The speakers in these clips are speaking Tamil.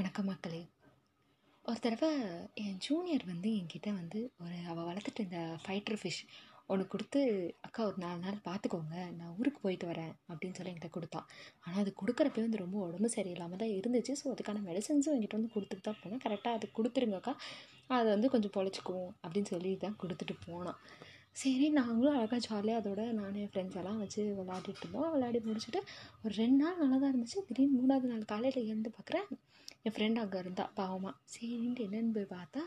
வணக்கம் மக்களே. ஒரு தடவை என் ஜூனியர் வந்து என்கிட்ட வந்து ஒரு அவள் வளர்த்துட்டு இந்த ஃபைட்டர் ஃபிஷ் ஒன்று கொடுத்து அக்கா ஒரு நாலு நாள் பார்த்துக்கோங்க நான் ஊருக்கு போயிட்டு வரேன் அப்படின்னு சொல்லி என்கிட்ட கொடுத்தான் ஆனால் அது கொடுக்குறப்பே வந்து ரொம்ப உடம்பு சரியில்லாமல் தான் இருந்துச்சு. ஸோ அதுக்கான மெடிசன்ஸும் என்கிட்ட வந்து கொடுத்துட்டு தான் போனேன். கரெக்டாக அது கொடுத்துருங்கக்கா அதை வந்து கொஞ்சம் பொழைச்சிக்குவோம் அப்படின்னு சொல்லி தான் கொடுத்துட்டு போனான். சரி நாங்களும் அழகாக ஜாலியாக அதோட நானும் என் ஃப்ரெண்ட்ஸ் எல்லாம் வச்சு விளையாடிட்டு இருந்தோம். விளையாடி முடிச்சுட்டு ஒரு ரெண்டு நாள் நல்லா தான் இருந்துச்சு. திடீர்னு மூணாவது நாள் காலையில் எழுந்து பார்க்குறேன் என் ஃப்ரெண்ட் அங்கே இருந்தா பாவமாக சரின்ட்டு என்னென்னு போய் பார்த்தா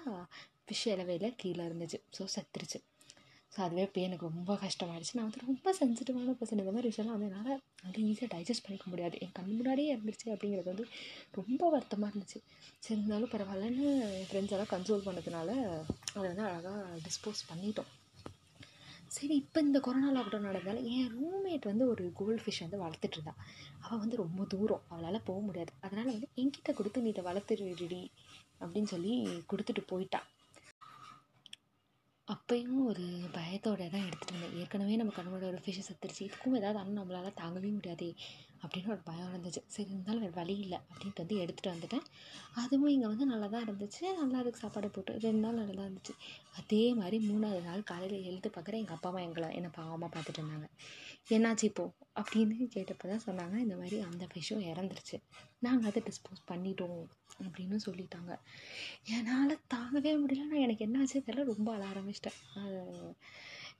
ஃபிஷ் இலவையில் கீழே இருந்துச்சு. ஸோ செத்துருச்சு. ஸோ அதுவே இப்போ எனக்கு ரொம்ப கஷ்டமாயிடுச்சு. நான் வந்து ரொம்ப சென்சிட்டிவான பர்சன் இந்த மாதிரி விஷயம்லாம் வந்து என்னால் வந்து ஈஸியாக டைஜஸ்ட் பண்ணிக்க முடியாது. என் கண் முன்னாடியே இருந்துச்சு அப்படிங்கிறது வந்து ரொம்ப வருத்தமாக இருந்துச்சு. சரி இருந்தாலும் பரவாயில்லன்னு என் ஃப்ரெண்ட்ஸ் எல்லாம் கன்சோல் பண்ணதுனால அதை வந்து அழகாக டிஸ்போஸ் பண்ணிட்டோம். சரி இப்போ இந்த கொரோனா லாக்டவுன் நடந்தால என் ரூம்மேட் வந்து ஒரு கோல்டு ஃபிஷ் வந்து வளர்த்துட்ருந்தா அவள் வந்து ரொம்ப தூரம். அவளால் போக முடியாது. அதனால் வந்து என்கிட்ட கொடுத்து நீ இதை வளர்த்துடுடி அப்படின்னு சொல்லி கொடுத்துட்டு போயிட்டா அப்பயும் ஒரு பயத்தோட தான் எடுத்துகிட்டு இருந்தேன் ஏற்கனவே நம்ம கண்ணோட ஒரு ஃபிஷ்ஷை சத்துருச்சு. இதுக்கும் ஏதாவது ஆனால் நம்மளால் தாங்கவே முடியாதே. அப்படின்னு ஒரு பயம் இருந்துச்சு. சரி இருந்தாலும் வேறு வழி இல்லை அப்படின்ட்டு வந்து எடுத்துகிட்டு வந்துட்டேன். அதுவும் இங்கே வந்து நல்லா தான் இருந்துச்சு. நல்லா அதுக்கு சாப்பாடு போட்டு ரெண்டு நாள் நல்லா தான் இருந்துச்சு. அதே மாதிரி மூணாவது நாள் காலையில் எழுந்து பார்க்குறேன் எங்கள் அப்பா அம்மா எங்களை என்னை பாவமாக பார்த்துட்டு இருந்தாங்க. என்னாச்சு இப்போது அப்படின்னு கேட்டப்போ தான் சொன்னாங்க. இந்த மாதிரி அந்த ஃபிஷ்ஷும் இறந்துருச்சு. நாங்கள் அதை டிஸ்போஸ் பண்ணிட்டோம் அப்படின்னு சொல்லிட்டாங்க. என்னால் தாங்கவே முடியல நான் எனக்கு என்னாச்சு தெரியல. ரொம்ப அழ ஆரம்பிச்சிட்டேன்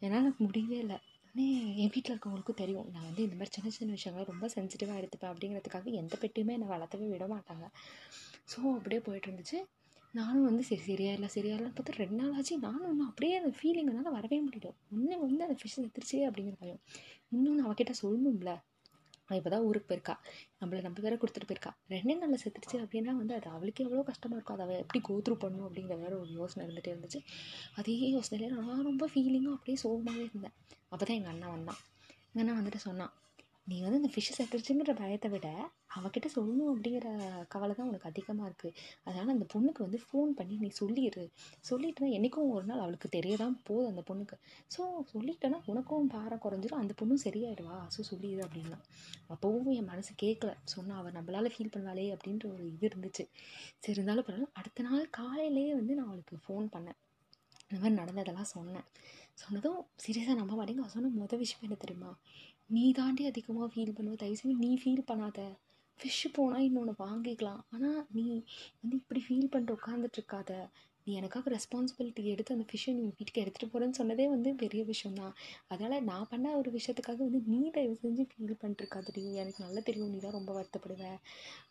என்னால் முடியவே இல்லை. என் வீட்டில் இருக்கவங்களுக்கும் தெரியும். நான் வந்து இந்த மாதிரி சின்ன சின்ன விஷயங்கள் ரொம்ப சென்சிட்டிவாக எடுத்துப்பேன் அப்படிங்கிறதுக்காக எந்த பெட்டியுமே என்னை வளர்த்தவே விட மாட்டாங்க. ஸோ அப்படியே போயிட்டு இருந்துச்சு. நானும் வந்து சரி சரியா இல்லை சரியா இல்லைன்னு பார்த்தா ரெண்டு நாள் ஆச்சு. நானும் இன்னும் அப்படியே அந்த ஃபீலிங் என்னால் வரவே முடியல. ஒன்று வந்து அந்த ஃபிஷ் செத்துருச்சு அப்படிங்கிற பயம். இன்னொன்று அவகிட்ட சொல்லணும்ல. அவள் இப்போ தான் ஊருக்கு போயிருக்கா. நம்மளை நம்பி வேற கொடுத்துட்டு போயிருக்கா. ரெண்டே நாளில் செத்துருச்சு அப்படின்னா வந்து அது அவளுக்கு எவ்வளோ கஷ்டமாக இருக்கும். அதை அவள் எப்படி கோத்ரூ பண்ணும் அப்படிங்கிற வேற ஒரு யோசனை இருந்துகிட்டே இருந்துச்சு. அதே யோசனையில நான் ரொம்ப ஃபீலிங்காக அப்படியே சோகமாகவே இருந்தேன். அப்போ தான் எங்கள் அண்ணா வந்தான். எங்கள் அண்ணா வந்துட்டு சொன்னான் நீ வந்து இந்த ஃபிஷ்ஷை செத்துருச்சுங்கிற பயத்தை விட அவகிட்ட சொல்லணும் அப்படிங்கிற கவலை தான் உனக்கு அதிகமாக இருக்குது அதனால் அந்த பொண்ணுக்கு வந்து ஃபோன் பண்ணி நீ சொல்லிடு சொல்லிட்டுனா என்றைக்கும் ஒரு நாள் அவளுக்கு தெரிய தான் போதும் அந்த பொண்ணுக்கு. ஸோ சொல்லிட்டேன்னா உனக்கும் பாரம் குறைஞ்சிரும் அந்த பொண்ணும் சரியாயிடுவா. ஸோ சொல்லிடு அப்படின்னா. அப்போவும் என் மனசு கேட்கல சொன்னால் அவள் நம்மளால் ஃபீல் பண்ணுவாளே அப்படின்ற ஒரு இது இருந்துச்சு. சரி இருந்தாலும் பரவாயில்ல. அடுத்த நாள் காலையிலேயே வந்து நான் அவளுக்கு ஃபோன் பண்ணேன். இந்த மாதிரி நடந்ததெல்லாம் சொன்னேன். சொன்னதும் சீரியஸாக நம்ப மாட்டேங்க அவள் சொன்ன மொதல் விஷயம் என்ன தெரியுமா? நீ தாண்டி அதிகமாக ஃபீல் பண்ணுவ. தயவுசெய்து நீ ஃபீல் பண்ணாத. ஃபிஷ்ஷு போனால் இன்னொன்று வாங்கிக்கலாம். ஆனால் நீ வந்து இப்படி ஃபீல் பண்ணிட்டு உட்காந்துட்ருக்காத நீ எனக்காக ரெஸ்பான்சிபிலிட்டி எடுத்து அந்த ஃபிஷ்ஷை நீ வீட்டுக்கு எடுத்துகிட்டு போகிறேன்னு சொன்னதே வந்து பெரிய விஷயம் தான் அதனால் நான் பண்ண ஒரு விஷயத்துக்காக வந்து நீ தயவு செஞ்சு ஃபீல் பண்ணிட்டுருக்காதடி எனக்கு நல்லா தெரியும் நீ தான் ரொம்ப வருத்தப்படுவேன்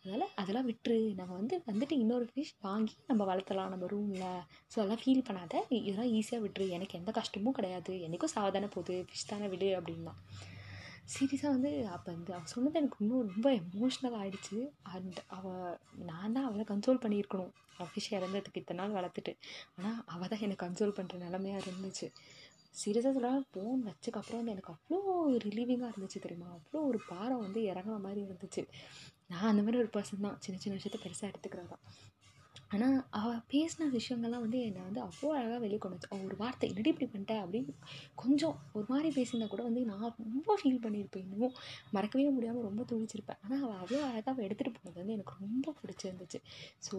அதனால் அதெல்லாம் விட்டுரு. நம்ம வந்து வந்துட்டு இன்னொரு ஃபிஷ் வாங்கி நம்ம வளர்த்தலாம் நம்ம ரூமில் ஸோ அதெல்லாம் ஃபீல் பண்ணாத. இதெல்லாம் ஈஸியாக விட்டுரு. எனக்கு எந்த கஷ்டமும் கிடையாது. என்றைக்கும் சாவதானே போகுது. ஃபிஷ் தானே விடு அப்படின்னா சீரியஸாக வந்து அப்போ வந்து அவள் சொன்னது எனக்கு இன்னும் ரொம்ப எமோஷ்னல் ஆகிடுச்சு அண்ட் அவள் நான் தான் அவளை கன்சோல் பண்ணியிருக்கணும். அஃபிஷியாக இறந்ததுக்கு இத்தனை நாள் வளர்த்துட்டு. ஆனால் அவள் தான் என்னை கன்சோல் பண்ணுற நிலமையாக இருந்துச்சு. சீரியஸாக சொல்ல ஃபோன் வச்சக்கப்புறம் வந்து எனக்கு அவ்வளோ ரிலீவிங்காக இருந்துச்சு தெரியுமா? அவ்வளோ ஒரு பாரம் வந்து இறங்குற மாதிரி இருந்துச்சு. நான் அந்த மாதிரி ஒரு பர்சன் தான். சின்ன சின்ன விஷயத்த பெருசாக எடுத்துக்கிறதா. ஆனால் அவள் பேசின விஷயங்கள்லாம் வந்து என்னை வந்து அவ்வளோ அழகாக வெளியே கொண்டு வந்து அவள் ஒரு வார்த்தை என்னடி இப்படி பண்ணிட்டேன் அப்படின்னு கொஞ்சம் ஒரு மாதிரி பேசியிருந்தா கூட வந்து நான் ரொம்ப ஃபீல் பண்ணியிருப்பேன் இன்னமும் மறக்கவே முடியாமல் ரொம்ப துணிச்சிருப்பேன் ஆனால் அவள் அவ்வளோ அழகாக அவள் எடுத்துகிட்டு போனது வந்து எனக்கு ரொம்ப பிடிச்சிருந்துச்சு. ஸோ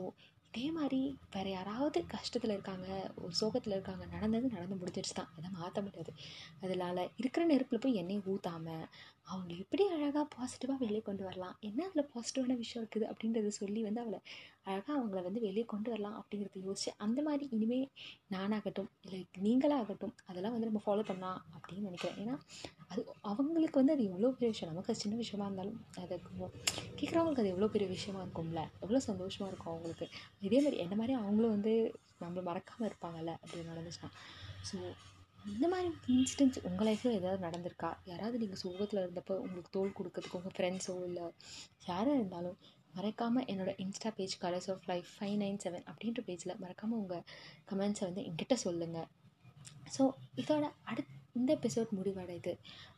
இதே மாதிரி வேறு யாராவது கஷ்டத்தில் இருக்காங்க ஒரு சோகத்தில் இருக்காங்க நடந்தது நடந்து முடிஞ்சிருச்சு தான் அதை மாற்ற முடியாது. அதனால் இருக்கிற நெருப்பில் போய் எண்ணெய் ஊற்றாமல் அவளை எப்படி அழகாக பாசிட்டிவாக வெளியே கொண்டு வரலாம்? என்ன அதில் பாசிட்டிவான விஷயம் இருக்குது அப்படின்றத சொல்லி வந்து அவளை அழகாக அவங்கள வந்து வெளியே கொண்டு வரலாம் அப்படிங்கிறத யோசிச்சு அந்த மாதிரி இனிமேல் நானாகட்டும் இல்லை நீங்களாகட்டும் அதெல்லாம் வந்து நம்ம ஃபாலோ பண்ணலாம் அப்படின்னு நினைக்கிறேன். ஏன்னா அது அவங்களுக்கு வந்து அது எவ்வளோ பெரிய விஷயம். நமக்கு சின்ன விஷயமா இருந்தாலும் அது கேட்குறவங்களுக்கு அது எவ்வளோ பெரிய விஷயமா இருக்கும்ல? எவ்வளோ சந்தோஷமாக இருக்கும் அவங்களுக்கு. இதே மாதிரி என்ன மாதிரி அவங்களும் வந்து நம்மளை மறக்காமல் இருப்பாங்கல்ல அப்படி நடந்துச்சுன்னா ஸோ இந்த மாதிரி இன்சிடென்ட்ஸ் உங்கள் லைஃப்பில் ஏதாவது நடந்திருக்கா? யாராவது நீங்கள் சோகத்தில் இருந்தப்போ உங்களுக்கு தோல் கொடுக்கறதுக்கு உங்கள் ஃப்ரெண்ட்ஸோ இல்லை யாராக இருந்தாலும் மறக்காமல் என்னோடய insta page colours of life five nine seven அப்படின்ற பேஜில் மறக்காமல் உங்கள் கமெண்ட்ஸை வந்து என்கிட்ட சொல்லுங்கள் ஸோ இதோட அடுத் இந்த எபிசோட் முடிவடையுது.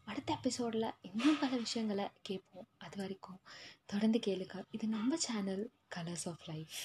அடுத்த எபிசோடில் இன்னும் பல விஷயங்களை கேட்போம். அது வரைக்கும் தொடர்ந்து கேளுக்கா இது நம்ம சேனல் கலர்ஸ் ஆஃப் லைஃப்